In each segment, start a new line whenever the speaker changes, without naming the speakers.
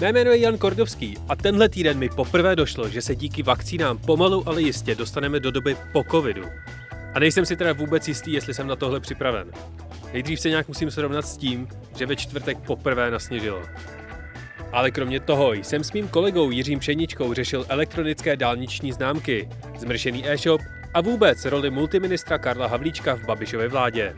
Mé jméno je Jan Kordovský a tenhle týden mi poprvé došlo, že se díky vakcínám pomalu, ale jistě dostaneme do doby po covidu. A nejsem si teda vůbec jistý, jestli jsem na tohle připraven. Nejdřív se nějak musím srovnat s tím, že ve čtvrtek poprvé nasněžilo. Ale kromě toho jsem s mým kolegou Jiřím Pšeničkou řešil elektronické dálniční známky, zmršený e-shop a vůbec roli multiministra Karla Havlíčka v Babišově vládě.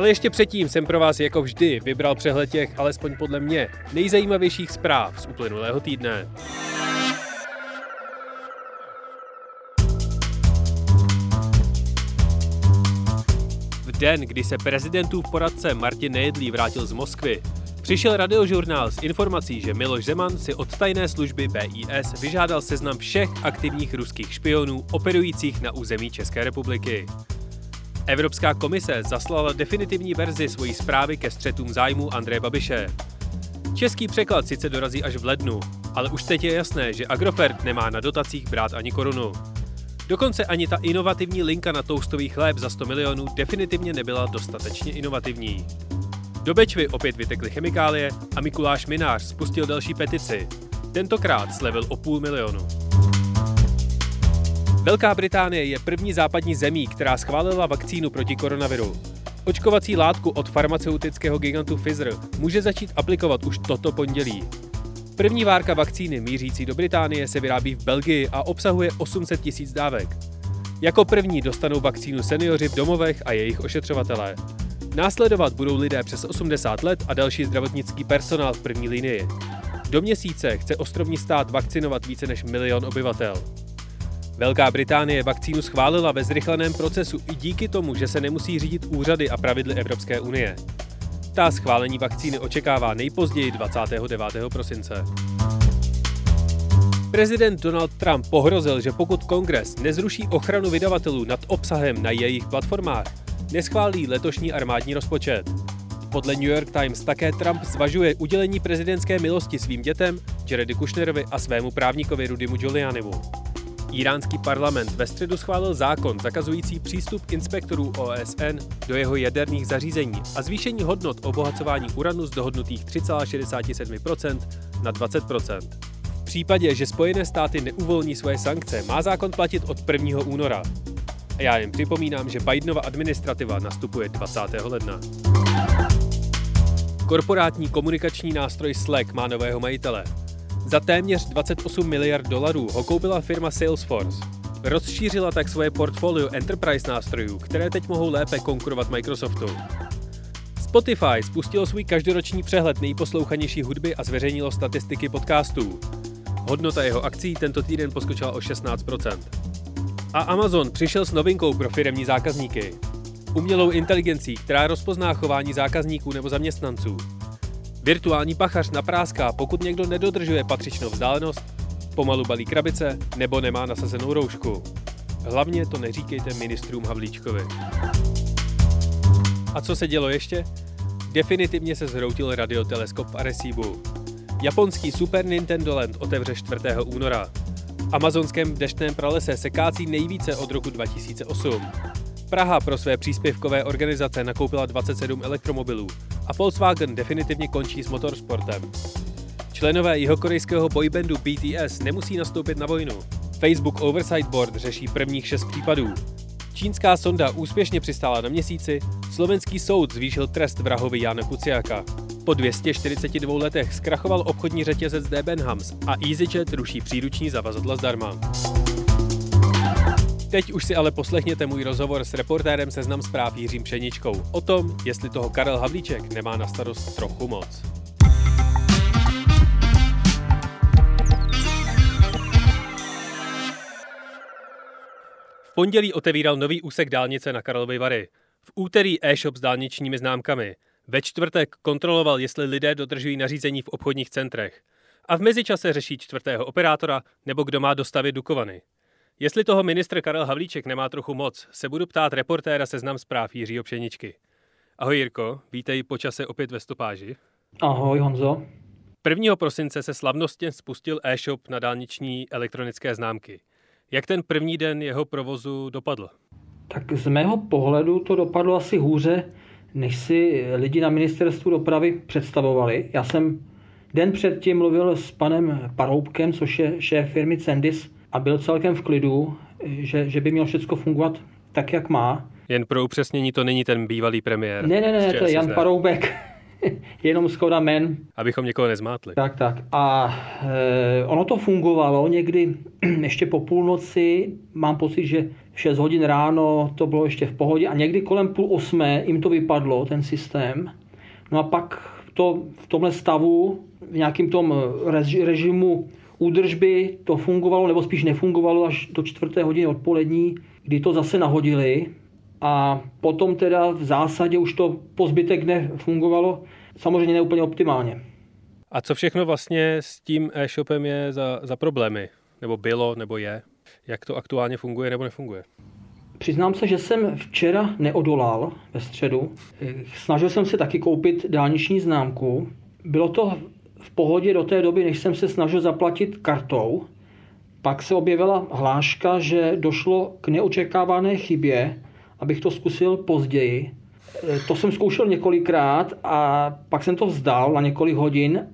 Ale ještě předtím jsem pro vás jako vždy vybral přehled těch, alespoň podle mě, nejzajímavějších zpráv z uplynulého týdne. V den, kdy se prezidentův poradce Martin Nejedlý vrátil z Moskvy, přišel radiožurnál s informací, že Miloš Zeman si od tajné služby BIS vyžádal seznam všech aktivních ruských špionů operujících na území České republiky. Evropská komise zaslala definitivní verzi svojí zprávy ke střetům zájmu Andreje Babiše. Český překlad sice dorazí až v lednu, ale už teď je jasné, že Agrofert nemá na dotacích brát ani korunu. Dokonce ani ta inovativní linka na toustový chléb za 100 milionů definitivně nebyla dostatečně inovativní. Do Bečvy opět vytekly chemikálie a Mikuláš Minář spustil další petici. Tentokrát slevil o půl milionu. Velká Británie je první západní zemí, která schválila vakcínu proti koronaviru. Očkovací látku od farmaceutického gigantu Pfizer může začít aplikovat už toto pondělí. První várka vakcíny mířící do Británie se vyrábí v Belgii a obsahuje 800 tisíc dávek. Jako první dostanou vakcínu seniori v domovech a jejich ošetřovatelé. Následovat budou lidé přes 80 let a další zdravotnický personál v první linii. Do měsíce chce ostrovní stát vakcinovat více než milion obyvatel. Velká Británie vakcínu schválila ve zrychleném procesu i díky tomu, že se nemusí řídit úřady a pravidly Evropské unie. Ta schválení vakcíny očekává nejpozději 29. prosince. Prezident Donald Trump pohrozil, že pokud kongres nezruší ochranu vydavatelů nad obsahem na jejich platformách, neschválí letošní armádní rozpočet. Podle New York Times také Trump zvažuje udělení prezidentské milosti svým dětem, Jaredy Kushnerovi a svému právníkovi Rudymu Giulianimu. Iránský parlament ve středu schválil zákon zakazující přístup inspektorů OSN do jeho jaderných zařízení a zvýšení hodnot obohacování uranu z dohodnutých 3,67% na 20%. V případě, že Spojené státy neuvolní svoje sankce, má zákon platit od 1. února. A já jen připomínám, že Bidenova administrativa nastupuje 20. ledna. Korporátní komunikační nástroj Slack má nového majitele. Za téměř 28 miliard dolarů ho koupila firma Salesforce. Rozšířila tak svoje portfolio enterprise nástrojů, které teď mohou lépe konkurovat Microsoftu. Spotify spustilo svůj každoroční přehled nejposlouchanější hudby a zveřejnilo statistiky podcastů. Hodnota jeho akcí tento týden poskočila o 16%. A Amazon přišel s novinkou pro firemní zákazníky. Umělou inteligencí, která rozpozná chování zákazníků nebo zaměstnanců. Virtuální pachař napráská, pokud někdo nedodržuje patřičnou vzdálenost, pomalu balí krabice nebo nemá nasazenou roušku. Hlavně to neříkejte ministrům Havlíčkovi. A co se dělo ještě? Definitivně se zhroutil radioteleskop v Arecibu. Japonský Super Nintendo Land otevře 4. února. V amazonském deštném pralese se kácí nejvíce od roku 2008. Praha pro své příspěvkové organizace nakoupila 27 elektromobilů a Volkswagen definitivně končí s motorsportem. Členové jihokorejského boybandu BTS nemusí nastoupit na vojnu. Facebook Oversight Board řeší prvních šest případů. Čínská sonda úspěšně přistála na měsíci, slovenský soud zvýšil trest vrahovi Jana Kuciaka. Po 242 letech zkrachoval obchodní řetězec Debenhams a EasyJet ruší příruční zavazadla zdarma. Teď už si ale poslechněte můj rozhovor s reportérem Seznam zpráv Jiřím Pšeničkou o tom, jestli toho Karel Havlíček nemá na starost trochu moc. V pondělí otevíral nový úsek dálnice na Karlovy Vary. V úterý e-shop s dálničními známkami. Ve čtvrtek kontroloval, jestli lidé dodržují nařízení v obchodních centrech. A v mezičase řeší čtvrtého operátora nebo kdo má dostavit Dukovany. Jestli toho ministr Karel Havlíček nemá trochu moc, se budu ptát reportéra seznam zpráv Jiřího Pšeničky. Ahoj Jirko, vítej po čase opět ve stopáži.
Ahoj Honzo.
1. prosince se slavnostně spustil e-shop na dálniční elektronické známky. Jak ten první den jeho provozu dopadl?
Tak z mého pohledu to dopadlo asi hůře, než si lidi na ministerstvu dopravy představovali. Já jsem den předtím mluvil s panem Paroubkem, což je šéf firmy Cendis, a byl celkem v klidu, že, že by mělo všechno fungovat tak, jak má.
Jen pro upřesnění, to není ten bývalý premiér.
Ne, ne, ne, to je Jan Paroubek. Jenom Skoda Men.
Abychom někoho nezmátli.
Tak, tak. A e, ono to fungovalo někdy ještě po půlnoci. Mám pocit, že v 6 hodin ráno to bylo ještě v pohodě a někdy kolem půl osmé jim to vypadlo, ten systém. No a pak to v tomhle stavu, v nějakém tom režimu údržby to fungovalo, nebo spíš nefungovalo až do čtvrté hodiny odpolední, kdy to zase nahodili a potom teda v zásadě už to po zbytek dne fungovalo, samozřejmě neúplně optimálně.
A co všechno vlastně s tím e-shopem je za, za problémy? Nebo bylo, nebo je? Jak to aktuálně funguje nebo nefunguje?
Přiznám se, že jsem včera neodolal ve středu. Snažil jsem se taky koupit dálniční známku. Bylo to v pohodě do té doby, než jsem se snažil zaplatit kartou. Pak se objevila hláška, že došlo k neočekávané chybě, abych to zkusil později. E, to jsem zkoušel několikrát a pak jsem to vzdal na několik hodin.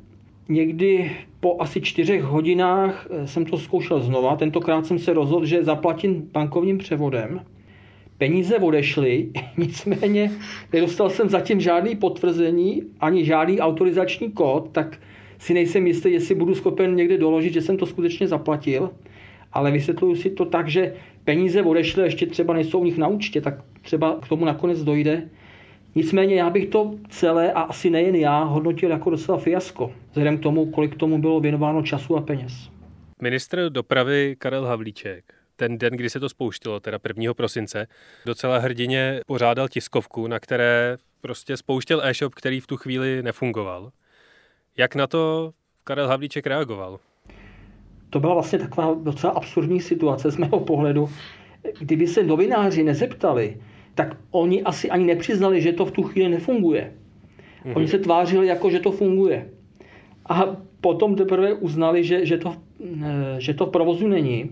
Někdy po asi čtyřech hodinách e, jsem to zkoušel znova. Tentokrát jsem se rozhodl, že zaplatím bankovním převodem. Peníze odešly, nicméně nedostal jsem zatím žádný potvrzení ani žádný autorizační kód, tak si nejsem jistý, jestli budu schopen někde doložit, že jsem to skutečně zaplatil, ale vysvětluju si to tak, že peníze odešly, ještě třeba nejsou u nich na účtě, tak třeba k tomu nakonec dojde. Nicméně já bych to celé, a asi nejen já, hodnotil jako docela fiasko, vzhledem k tomu, kolik tomu bylo věnováno času a peněz.
Ministr dopravy Karel Havlíček ten den, kdy se to spouštilo, teda 1. prosince, docela hrdině pořádal tiskovku, na které prostě spouštěl e-shop, který v tu chvíli nefungoval. Jak na to Karel Havlíček reagoval?
To byla vlastně taková docela absurdní situace z mého pohledu. Kdyby se novináři nezeptali, tak oni asi ani nepřiznali, že to v tu chvíli nefunguje. Mm-hmm. Oni se tvářili jako, že to funguje. A potom teprve uznali, že, že, to, eh, že to v provozu není.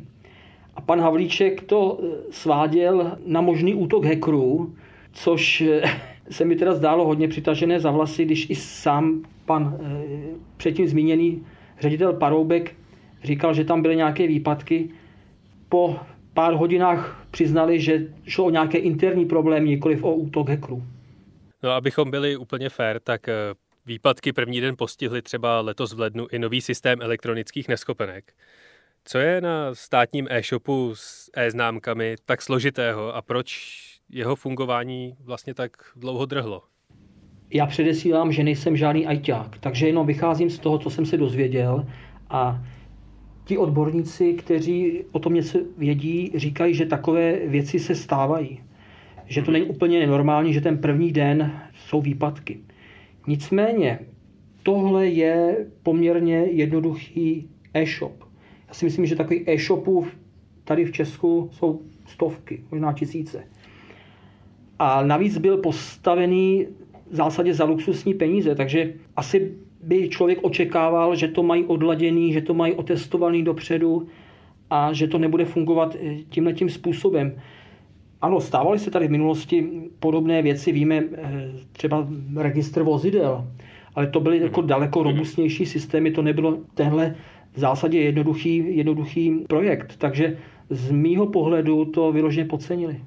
A pan Havlíček to eh, sváděl na možný útok hackerů, což eh, se mi teda zdálo hodně přitažené za vlasy, když i sám pan předtím zmíněný ředitel Paroubek říkal, že tam byly nějaké výpadky. Po pár hodinách přiznali, že šlo o nějaké interní problémy, nikoliv o útok hackerů.
No, abychom byli úplně fair, tak eh, výpadky první den postihly třeba letos v lednu i nový systém elektronických neschopenek. Co je na státním e-shopu s e-známkami tak složitého a proč jeho fungování vlastně tak dlouho drhlo?
Já předesílám, že nejsem žádný ajťák, takže jenom vycházím z toho, co jsem se dozvěděl a ti odborníci, kteří o tom něco vědí, říkají, že takové věci se stávají. Že to není úplně nenormální, že ten první den jsou výpadky. Nicméně, tohle je poměrně jednoduchý e-shop. Já si myslím, že takových e-shopů tady v Česku jsou stovky, možná tisíce. A navíc byl postavený v zásadě za luxusní peníze, takže asi by člověk očekával, že to mají odladěný, že to mají otestovaný dopředu a že to nebude fungovat eh, tímhle tím způsobem. Ano, stávaly se tady v minulosti podobné věci, víme eh, třeba registr vozidel, ale to byly jako daleko robustnější systémy, to nebylo tenhle v zásadě jednoduchý, jednoduchý projekt. Takže z mýho pohledu to vyloženě podcenili.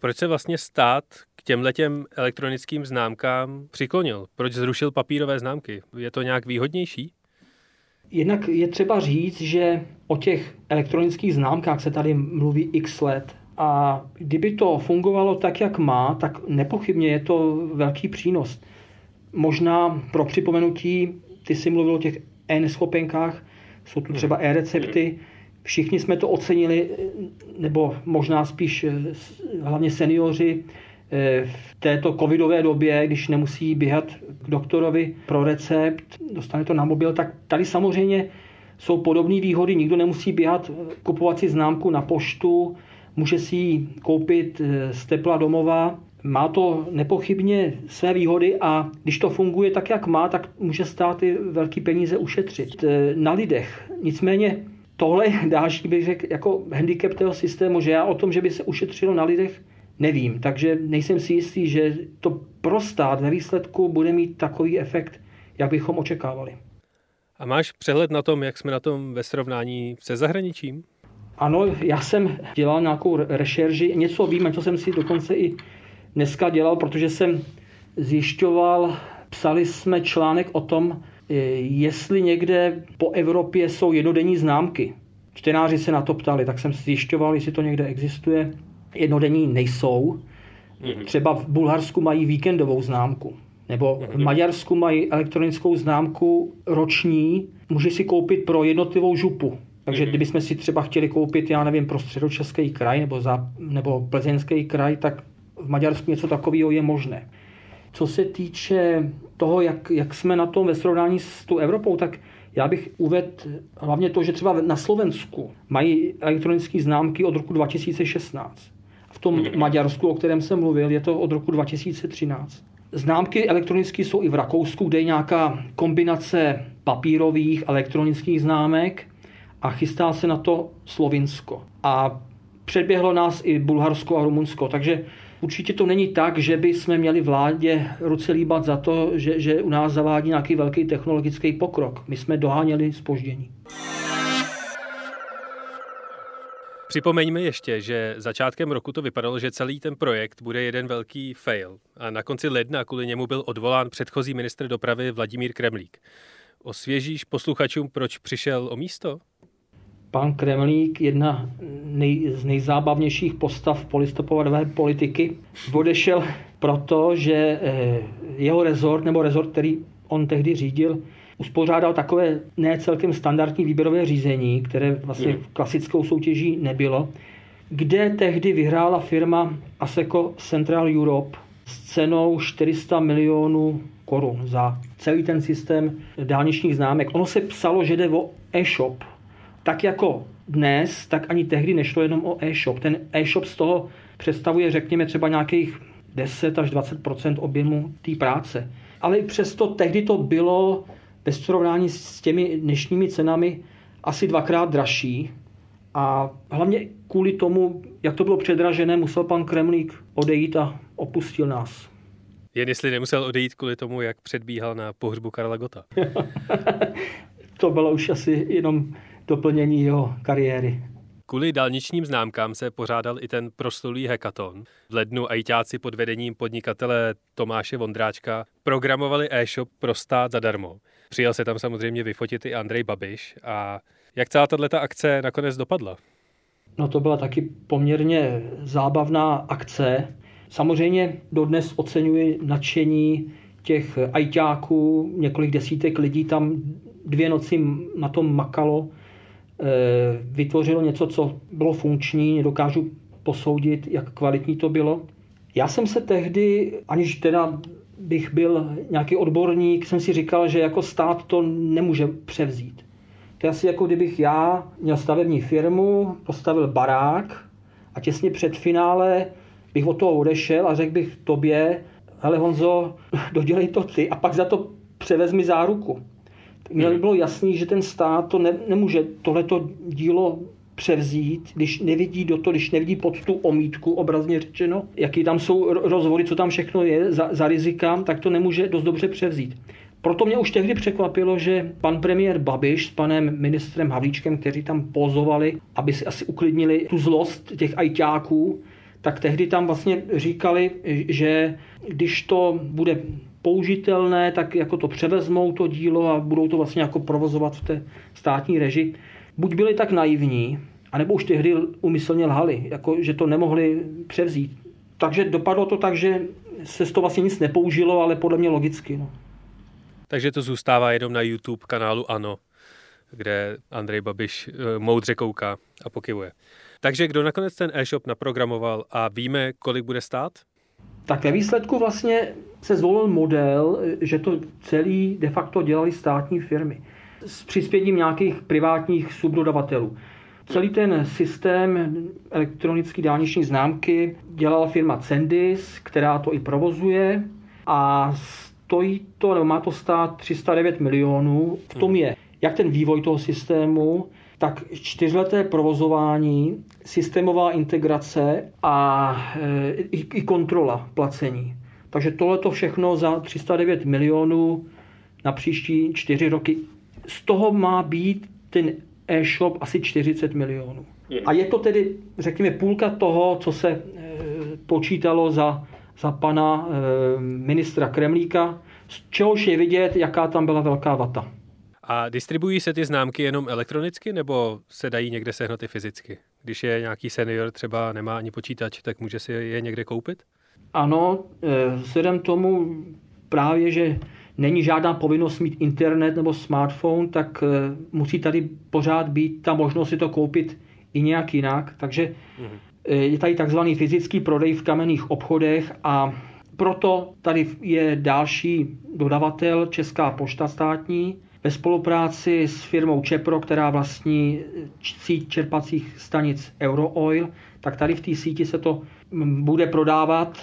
Proč se vlastně stát k těmhletěm elektronickým známkám přiklonil? Proč zrušil papírové známky? Je to nějak výhodnější?
Jednak je třeba říct, že o těch elektronických známkách se tady mluví x let. A kdyby to fungovalo tak, jak má, tak nepochybně je to velký přínos. Možná pro připomenutí, ty jsi mluvil o těch e-neschopenkách, jsou tu třeba e-recepty, Všichni jsme to ocenili, nebo možná spíš eh, hlavně seniori, eh, v této covidové době, když nemusí běhat k doktorovi pro recept, dostane to na mobil, tak tady samozřejmě jsou podobné výhody. Nikdo nemusí běhat, kupovat si známku na poštu, může si ji koupit z tepla domova. Má to nepochybně své výhody a když to funguje tak, jak má, tak může stát i velký peníze ušetřit na lidech. Nicméně tohle je další, bych řekl, jako handicap toho systému, že já o tom, že by se ušetřilo na lidech, nevím. Takže nejsem si jistý, že to pro stát ve výsledku bude mít takový efekt, jak bychom očekávali.
A máš přehled na tom, jak jsme na tom ve srovnání se zahraničím?
Ano, já jsem dělal nějakou rešerži, něco vím, co jsem si dokonce i dneska dělal, protože jsem zjišťoval, psali jsme článek o tom, jestli někde po Evropě jsou jednodenní známky. Čtenáři se na to ptali, tak jsem zjišťoval, jestli to někde existuje. Jednodenní nejsou. Mhm. Třeba v Bulharsku mají víkendovou známku. Nebo v mhm. Maďarsku mají elektronickou známku roční. Může si koupit pro jednotlivou župu. Takže mhm. kdybychom si třeba chtěli koupit, já nevím, pro středočeský kraj nebo, za, nebo plzeňský kraj, tak v Maďarsku něco takového je možné. Co se týče toho, jak, jak jsme na tom ve srovnání s tou Evropou, tak já bych uvedl hlavně to, že třeba na Slovensku mají elektronické známky od roku 2016. V tom Maďarsku, o kterém jsem mluvil, je to od roku 2013. Známky elektronické jsou i v Rakousku, kde je nějaká kombinace papírových elektronických známek a chystá se na to Slovinsko. A předběhlo nás i Bulharsko a Rumunsko, takže Určitě to není tak, že by jsme měli vládě ruce líbat za to, že, že u nás zavádí nějaký velký technologický pokrok. My jsme doháněli spoždění.
Připomeňme ještě, že začátkem roku to vypadalo, že celý ten projekt bude jeden velký fail a na konci ledna kvůli němu byl odvolán předchozí ministr dopravy Vladimír Kremlík. Osvěžíš posluchačům, proč přišel o místo?
Pan Kremlík, jedna nej, z nejzábavnějších postav polistopadové politiky, odešel proto, že eh, jeho rezort, nebo rezort, který on tehdy řídil, uspořádal takové ne celkem standardní výběrové řízení, které vlastně v klasickou soutěží nebylo, kde tehdy vyhrála firma Aseco Central Europe s cenou 400 milionů korun za celý ten systém dálničních známek. Ono se psalo, že jde o e-shop, tak jako dnes, tak ani tehdy nešlo jenom o e-shop. Ten e-shop z toho představuje, řekněme, třeba nějakých 10 až 20% objemu té práce. Ale i přesto tehdy to bylo ve srovnání s těmi dnešními cenami asi dvakrát dražší. A hlavně kvůli tomu, jak to bylo předražené, musel pan Kremlík odejít a opustil nás.
Jen jestli nemusel odejít kvůli tomu, jak předbíhal na pohřbu Karla Gota.
to bylo už asi jenom doplnění jeho kariéry.
Kvůli dálničním známkám se pořádal i ten proslulý hackathon. V lednu ajťáci pod vedením podnikatele Tomáše Vondráčka programovali e-shop pro stát zadarmo. Přijel se tam samozřejmě vyfotit i Andrej Babiš. A jak celá tato akce nakonec dopadla?
No to byla taky poměrně zábavná akce. Samozřejmě dodnes oceňuji nadšení těch ajťáků, několik desítek lidí tam dvě noci na tom makalo vytvořilo něco, co bylo funkční, nedokážu posoudit, jak kvalitní to bylo. Já jsem se tehdy, aniž teda bych byl nějaký odborník, jsem si říkal, že jako stát to nemůže převzít. To je asi jako kdybych já měl stavební firmu, postavil barák a těsně před finále bych od toho odešel a řekl bych tobě, hele Honzo, dodělej to ty a pak za to převez mi záruku. Mělo by bylo jasný, že ten stát to ne, nemůže tohleto dílo převzít, když nevidí do toho, když nevidí pod tu omítku, obrazně řečeno, jaký tam jsou rozvody, co tam všechno je za, za rizikám, tak to nemůže dost dobře převzít. Proto mě už tehdy překvapilo, že pan premiér Babiš s panem ministrem Havlíčkem, kteří tam pozovali, aby si asi uklidnili tu zlost těch ajťáků, tak tehdy tam vlastně říkali, že když to bude použitelné, tak jako to převezmou to dílo a budou to vlastně jako provozovat v té státní reži. Buď byli tak naivní, anebo už tehdy umyslně lhali, jako že to nemohli převzít. Takže dopadlo to tak, že se z toho vlastně nic nepoužilo, ale podle mě logicky. No.
Takže to zůstává jenom na YouTube kanálu Ano, kde Andrej Babiš eh, moudře kouká a pokyvuje. Takže kdo nakonec ten e-shop naprogramoval a víme, kolik bude stát?
tak ve výsledku vlastně se zvolil model, že to celý de facto dělali státní firmy s přispěním nějakých privátních subdodavatelů. Celý ten systém elektronické dálniční známky dělala firma Cendis, která to i provozuje a stojí to, nebo má to stát 309 milionů. V tom je jak ten vývoj toho systému, tak čtyřleté provozování, systémová integrace a e, i, i kontrola placení. Takže tohle to všechno za 309 milionů na příští čtyři roky. Z toho má být ten e-shop asi 40 milionů. A je to tedy, řekněme, půlka toho, co se e, počítalo za, za pana e, ministra Kremlíka, z čehož je vidět, jaká tam byla velká vata.
A distribuují se ty známky jenom elektronicky, nebo se dají někde sehnat i fyzicky? Když je nějaký senior, třeba nemá ani počítač, tak může si je někde koupit?
Ano, e, vzhledem tomu právě, že není žádná povinnost mít internet nebo smartphone, tak e, musí tady pořád být ta možnost si to koupit i nějak jinak. Takže mhm. e, je tady takzvaný fyzický prodej v kamenných obchodech a proto tady je další dodavatel Česká pošta státní, ve spolupráci s firmou Čepro, která vlastní síť čerpacích stanic Eurooil, tak tady v té síti se to bude prodávat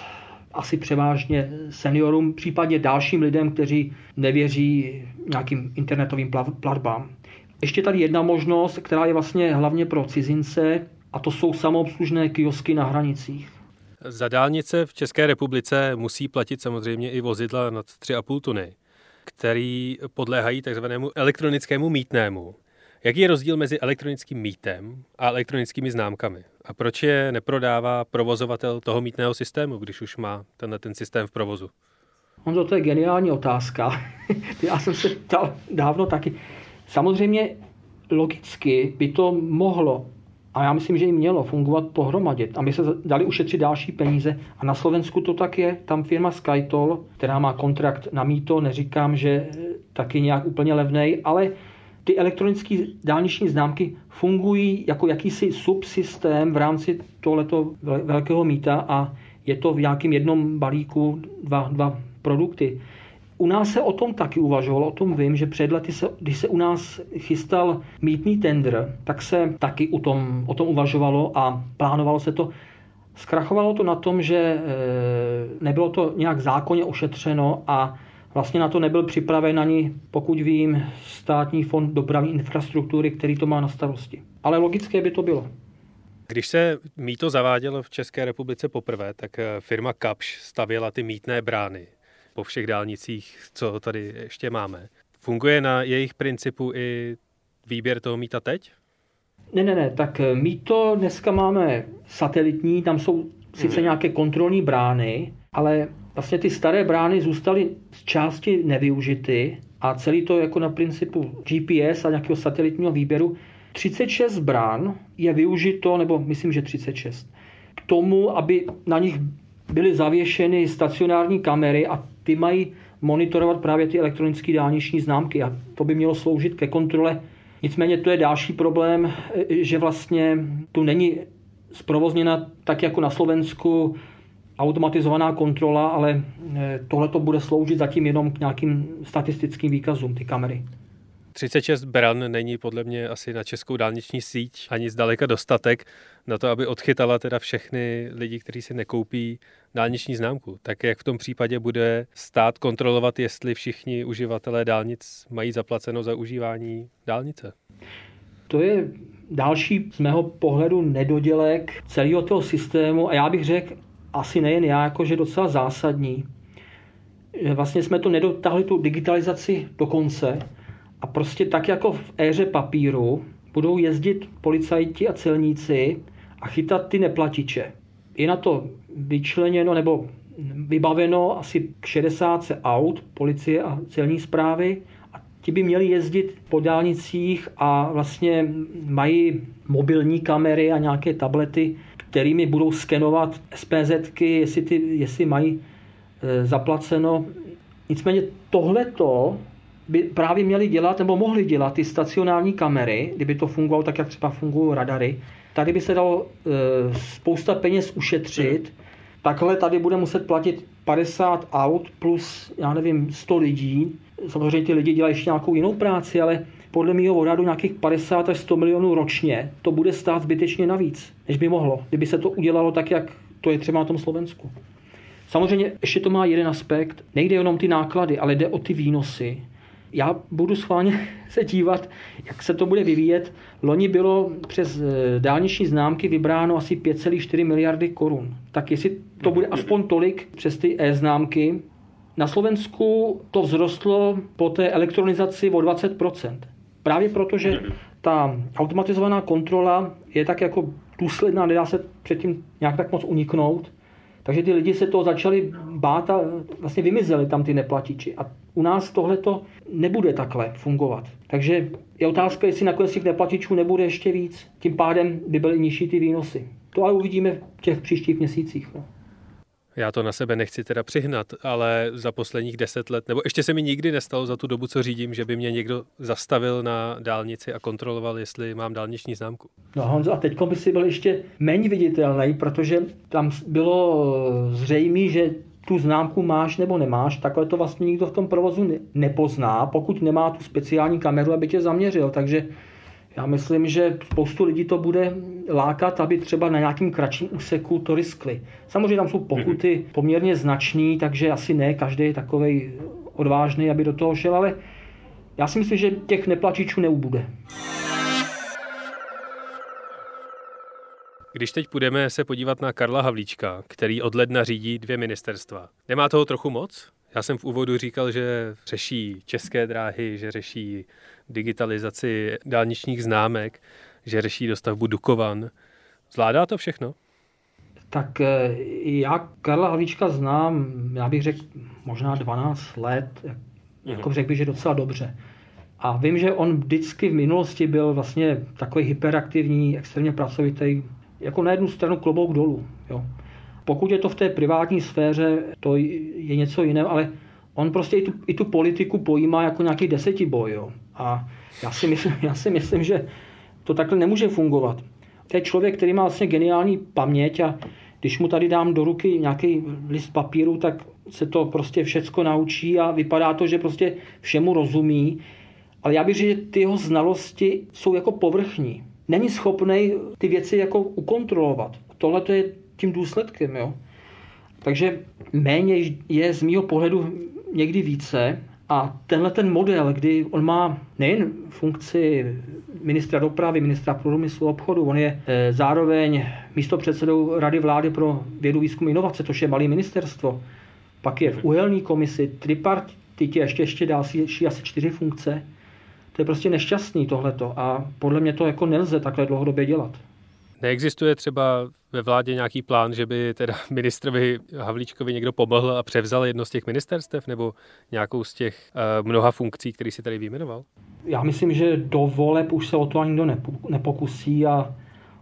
asi převážně seniorům, případně dalším lidem, kteří nevěří nějakým internetovým platbám. Ještě tady jedna možnost, která je vlastně hlavně pro cizince, a to jsou samoobslužné kiosky na hranicích.
Za dálnice v České republice musí platit samozřejmě i vozidla nad 3,5 tuny který podléhají takzvanému elektronickému mítnému. Jaký je rozdíl mezi elektronickým mítem a elektronickými známkami? A proč je neprodává provozovatel toho mítného systému, když už má tenhle ten systém v provozu?
Honzo, to je geniální otázka. Já jsem se ptal dávno taky. Samozřejmě logicky by to mohlo a já myslím, že jim mělo fungovat pohromadě, aby se dali ušetřit další peníze. A na Slovensku to tak je. Tam firma Skytol, která má kontrakt na mýto, neříkám, že taky nějak úplně levnej, ale ty elektronické dálniční známky fungují jako jakýsi subsystém v rámci tohoto velkého mýta a je to v nějakém jednom balíku dva, dva produkty. U nás se o tom taky uvažovalo, o tom vím, že před lety, se, když se u nás chystal mítný tender, tak se taky o tom, o tom uvažovalo a plánovalo se to. Zkrachovalo to na tom, že e, nebylo to nějak zákonně ošetřeno a vlastně na to nebyl připraven ani, pokud vím, státní fond dopravní infrastruktury, který to má na starosti. Ale logické by to bylo.
Když se mýto zavádělo v České republice poprvé, tak e, firma Kapš stavěla ty mítné brány po všech dálnicích, co tady ještě máme. Funguje na jejich principu i výběr toho míta teď?
Ne, ne, ne, tak eh, míto dneska máme satelitní, tam jsou sice hmm. nějaké kontrolní brány, ale vlastně ty staré brány zůstaly z části nevyužity a celý to jako na principu GPS a nějakého satelitního výběru. 36 brán je využito, nebo myslím, že 36, k tomu, aby na nich byly zavěšeny stacionární kamery a ty mají monitorovat právě ty elektronické dálniční známky a to by mělo sloužit ke kontrole. Nicméně to je další problém, že vlastně tu není zprovozněna tak jako na Slovensku automatizovaná kontrola, ale eh, tohle to bude sloužit zatím jenom k nějakým statistickým výkazům, ty kamery.
36 bran není podle mě asi na českou dálniční síť ani zdaleka dostatek na to, aby odchytala teda všechny lidi, kteří si nekoupí dálniční známku. Tak jak v tom případě bude stát kontrolovat, jestli všichni uživatelé dálnic mají zaplaceno za užívání dálnice?
To je další z mého pohledu nedodělek celého toho systému a já bych řekl, asi nejen já, jakože docela zásadní. Vlastně jsme to nedotahli tu digitalizaci do konce a prostě tak jako v éře papíru budou jezdit policajti a celníci a chytat ty neplatiče. Je na to vyčleněno nebo vybaveno asi k 60 aut policie a celní zprávy a ti by měli jezdit po dálnicích a vlastně mají mobilní kamery a nějaké tablety, kterými budou skenovat SPZky, jestli, ty, jestli mají e, zaplaceno. Nicméně tohleto by právě měli dělat nebo mohli dělat ty stacionární kamery, kdyby to fungovalo tak, jak třeba fungují radary. Tady by se dalo e, spousta peněz ušetřit, takhle tady bude muset platit 50 aut plus, já nevím, 100 lidí. Samozřejmě ty lidi dělají ještě nějakou jinou práci, ale podle mého odhadu nějakých 50 až 100 milionů ročně to bude stát zbytečně navíc, než by mohlo, kdyby se to udělalo tak, jak to je třeba na tom Slovensku. Samozřejmě ještě to má jeden aspekt. Nejde jenom ty náklady, ale jde o ty výnosy. Já budu schválně se dívat, jak se to bude vyvíjet. Loni bylo přes eh, dálniční známky vybráno asi 5,4 miliardy korun. Tak jestli to bude aspoň tolik přes ty e-známky, na Slovensku to vzrostlo po té elektronizaci o 20 Právě proto, že ta automatizovaná kontrola je tak jako důsledná, nedá se předtím nějak tak moc uniknout. Takže ty lidi se to začali bát a vlastně vymizeli tam ty neplatiči. A u nás tohle to nebude takhle fungovat. Takže je otázka, jestli nakonec těch neplatičů nebude ještě víc. Tím pádem by byly nižší ty výnosy. To ale uvidíme v těch příštích měsících. No.
Já to na sebe nechci teda přihnat, ale za posledních deset let, nebo ještě se mi nikdy nestalo za tu dobu, co řídím, že by mě někdo zastavil na dálnici a kontroloval, jestli mám dálniční známku.
No Honzo, a teď by si byl ještě méně viditelný, protože tam bylo zřejmé, že tu známku máš nebo nemáš, takhle to vlastně nikdo v tom provozu nepozná, pokud nemá tu speciální kameru, aby tě zaměřil. Takže já myslím, že spoustu lidí to bude lákat, aby třeba na nějakým kratším úseku to riskli. Samozřejmě tam jsou pokuty mhm. poměrně značný, takže asi ne každý je takový odvážný, aby do toho šel, ale já si myslím, že těch neplačičů neubude.
Když teď půjdeme se podívat na Karla Havlíčka, který od ledna řídí dvě ministerstva, nemá toho trochu moc? Já jsem v úvodu říkal, že řeší české dráhy, že řeší digitalizaci dálničních známek, že řeší dostavbu Dukovan. Zvládá to všechno?
Tak eh, já Karla Havlíčka znám, já bych řekl možná 12 let, jako řekl bych, že docela dobře. A vím, že on vždycky v minulosti byl vlastně takový hyperaktivní, extrémně pracovitý, jako na jednu stranu klobouk dolů. Jo. Pokud je to v té privátní sféře, to je něco jiného, ale on prostě i tu, i tu politiku pojímá jako nějaký desetiboj. Jo. A já si, myslím, já si myslím, že to takhle nemůže fungovat. To je člověk, který má vlastně geniální paměť a když mu tady dám do ruky nějaký list papíru, tak se to prostě všecko naučí a vypadá to, že prostě všemu rozumí. Ale já bych řekl, že ty jeho znalosti jsou jako povrchní. Není schopný ty věci jako ukontrolovat. Tohle to je tím důsledkem. Jo? Takže méně je z mého pohledu někdy více a tenhle ten model, kdy on má nejen funkci ministra dopravy, ministra průmyslu a obchodu, on je e, zároveň místo předsedou Rady vlády pro vědu, výzkum a inovace, což je malé ministerstvo. Pak je v uhelní komisi, tripartitě ještě, ještě další asi čtyři funkce. To je prostě nešťastný tohleto a podle mě to jako nelze takhle dlouhodobě dělat.
Neexistuje třeba ve vládě nějaký plán, že by teda ministrovi Havlíčkovi někdo pomohl a převzal jedno z těch ministerstev nebo nějakou z těch uh, mnoha funkcí, který si tady vyjmenoval?
Já myslím, že do voleb už se o to ani nikdo nepokusí a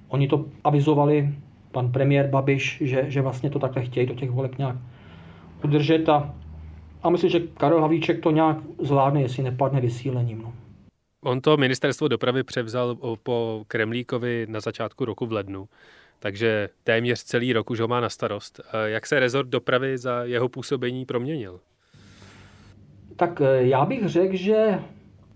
oni to avizovali, pan premiér Babiš, že, že vlastně to takhle chtějí do těch voleb nějak udržet a, a myslím, že Karel Havlíček to nějak zvládne, jestli nepadne vysílením. No.
On to ministerstvo dopravy převzal po Kremlíkovi na začátku roku v lednu, takže téměř celý rok už ho má na starost. Jak se rezort dopravy za jeho působení proměnil?
Tak eh, já bych řekl, že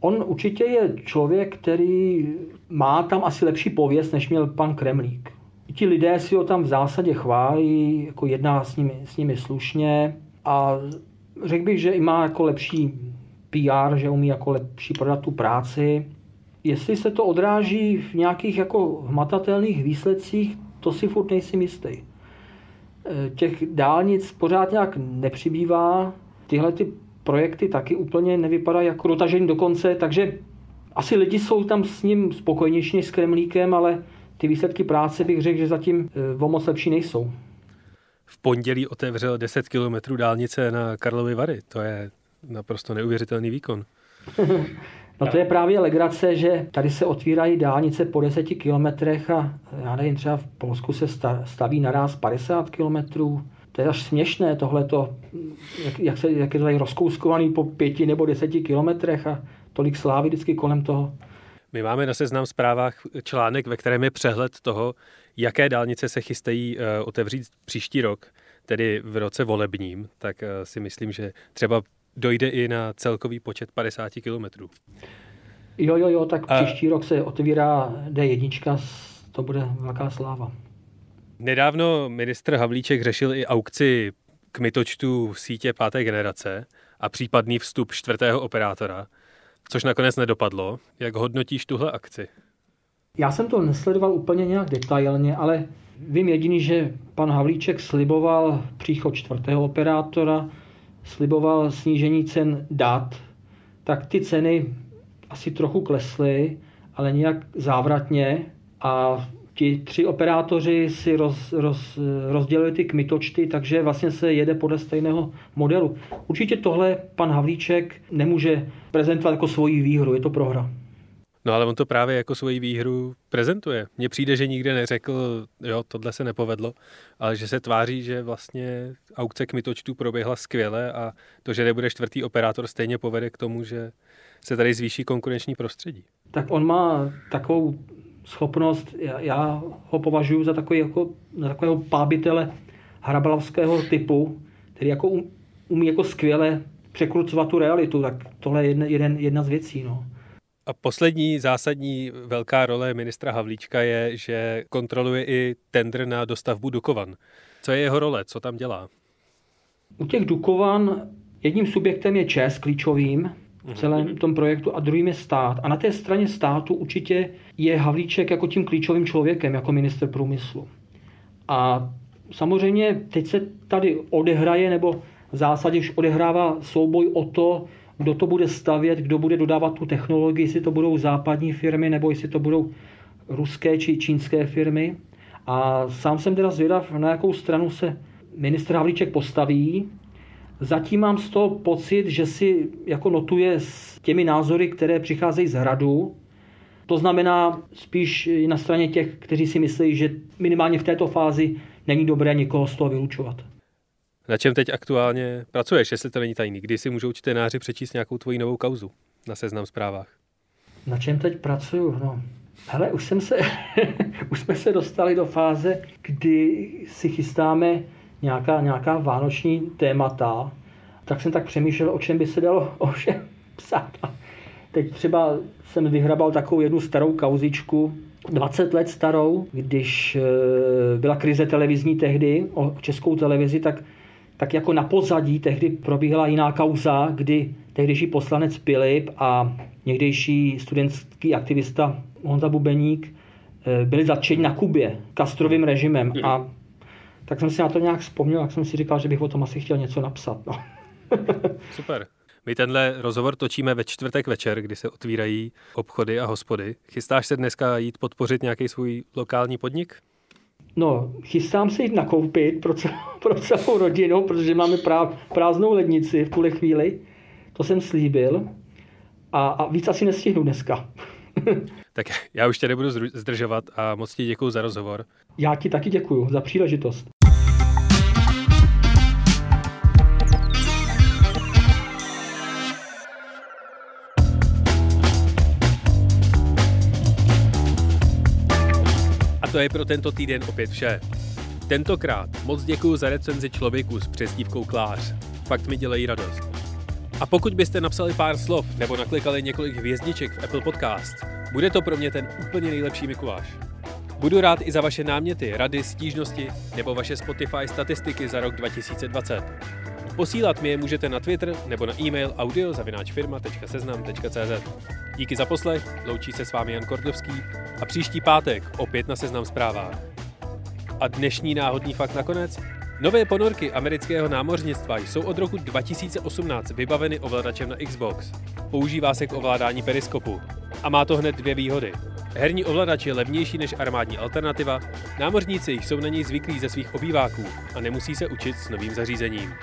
on určitě je člověk, který má tam asi lepší pověst, než měl pan Kremlík. Ti lidé si ho tam v zásadě chválí, jako jedná s nimi, s nimi slušně a řekl bych, že i má jako lepší PR, že umí jako lepší prodat tu práci. Jestli se to odráží v nějakých jako hmatatelných výsledcích, to si furt nejsem jistý. E, těch dálnic pořád nějak nepřibývá, tyhle ty projekty taky úplně nevypadají jako dotažení do konce, takže asi lidi jsou tam s ním spokojnější než s Kremlíkem, ale ty výsledky práce bych řekl, že zatím e, o moc lepší nejsou.
V pondělí otevřel 10 kilometrů dálnice na Karlovy Vary. To je naprosto neuvěřitelný výkon.
No to je právě legrace, že tady se otvírají dálnice po 10 kilometrech a já nevím, třeba v Polsku se staví naraz 50 kilometrů. To je až směšné tohleto, jak, jak, se, jak je tady rozkouskovaný po pěti nebo deseti kilometrech a tolik slávy vždycky kolem toho.
My máme na seznam zprávách článek, ve kterém je přehled toho, jaké dálnice se chystají uh, otevřít příští rok. tedy v roce volebním, tak eh, si myslím, že třeba dojde i na celkový počet 50 kilometrů.
Jo, jo, jo, tak A... příští rok se otevírá D1, to bude velká sláva.
Nedávno ministr Havlíček řešil i aukci kmitočtu v sítě páté generace a případný vstup čtvrtého operátora, což nakonec nedopadlo. Jak hodnotíš tuhle akci?
Já jsem to nesledoval úplně nějak detailně, ale vím jediný, že pan Havlíček sliboval příchod čtvrtého operátora, sliboval snížení cen dat, tak ty ceny asi trochu klesly, ale nějak závratně a ti tři operátoři si roz, roz, rozdělili ty kmitočty, takže vlastně se jede podle stejného modelu. Určitě tohle pan Havlíček nemůže prezentovat jako svoji výhru, je to prohra.
No ale on to právě jako svoji výhru prezentuje. Mně přijde, že nikde neřekl, jo, tohle se nepovedlo, ale že se tváří, že vlastně aukce kmitočtů proběhla skvěle a to, že nebude čtvrtý operátor, stejně povede k tomu, že se tady zvýší konkurenční prostředí.
Tak on má takovou schopnost, já, já ho považuji za takový jako, za takového pábitele hrabalavského typu, který jako um, umí jako skvěle překrucovat tu realitu, tak tohle je jedna, jeden, jedna z věcí. No.
A poslední zásadní velká role ministra Havlíčka je, že kontroluje i tender na dostavbu Dukovan. Co je jeho role? Co tam dělá?
U těch Dukovan jedním subjektem je ČES klíčovým, v celém tom projektu a druhým je stát. A na té straně státu určitě je Havlíček jako tím klíčovým člověkem, jako minister průmyslu. A samozřejmě teď se tady odehraje, nebo v zásadě už odehrává souboj o to, kdo to bude stavět, kdo bude dodávat tu technologii, jestli to budou západní firmy, nebo jestli to budou ruské či čínské firmy. A sám jsem teda zvědav, na jakou stranu se ministr Havlíček postaví, Zatím mám z toho pocit, že si jako notuje s těmi názory, které přicházejí z hradu. To znamená spíš na straně těch, kteří si myslí, že minimálně v této fázi není dobré někoho z toho vylučovat.
Na čem teď aktuálně pracuješ, jestli to není tajný? Kdy si můžou čtenáři přečíst nějakou tvoji novou kauzu na seznam zprávách?
Na čem teď pracuju? No, hele, už, jsem se, už jsme se dostali do fáze, kdy si chystáme nějaká, nějaká vánoční témata, tak jsem tak přemýšlel, o čem by se dalo o všem psát. A teď třeba jsem vyhrabal takovou jednu starou kauzičku, 20 let starou, když e, byla krize televizní tehdy, o českou televizi, tak, tak jako na pozadí tehdy probíhala jiná kauza, kdy tehdejší poslanec Pilip a někdejší studentský aktivista Honza Bubeník e, byli zatčeni na Kubě Kastrovým režimem a tak jsem si na to nějak vzpomněl, jak jsem si říkal, že bych o tom asi chtěl něco napsat. No.
Super. My tenhle rozhovor točíme ve čtvrtek večer, kdy se otvírají obchody a hospody. Chystáš se dneska jít podpořit nějaký svůj lokální podnik?
No, chystám se jít nakoupit pro celou, pro celou rodinu, protože máme prá, prázdnou lednici v tuhle chvíli. To jsem slíbil. A, a víc asi nestihnu dneska.
tak já už tě nebudu zdržovat a moc ti děkuji za rozhovor.
Já ti taky děkuji za příležitost.
To je pro tento týden opět vše. Tentokrát moc děkuji za recenzi člověku s přezdívkou Klář. Fakt mi dělají radost. A pokud byste napsali pár slov nebo naklikali několik hvězdiček v Apple Podcast, bude to pro mě ten úplně nejlepší Mikuláš. Budu rád i za vaše náměty, rady, stížnosti nebo vaše Spotify statistiky za rok 2020. Posílat mi je můžete na Twitter nebo na e-mail audio.firma.seznam.cz. Díky za poslech, loučí se s vámi Jan Kordovský a příští pátek opět na Seznam zprávách. A dnešní náhodný fakt nakonec? Nové ponorky amerického námořnictva jsou od roku 2018 vybaveny ovladačem na Xbox. Používá se k ovládání periskopu. A má to hned dvě výhody. Herní ovladač je levnější než armádní alternativa, námořníci jsou na něj zvyklí ze svých obýváků a nemusí se učit s novým zařízením.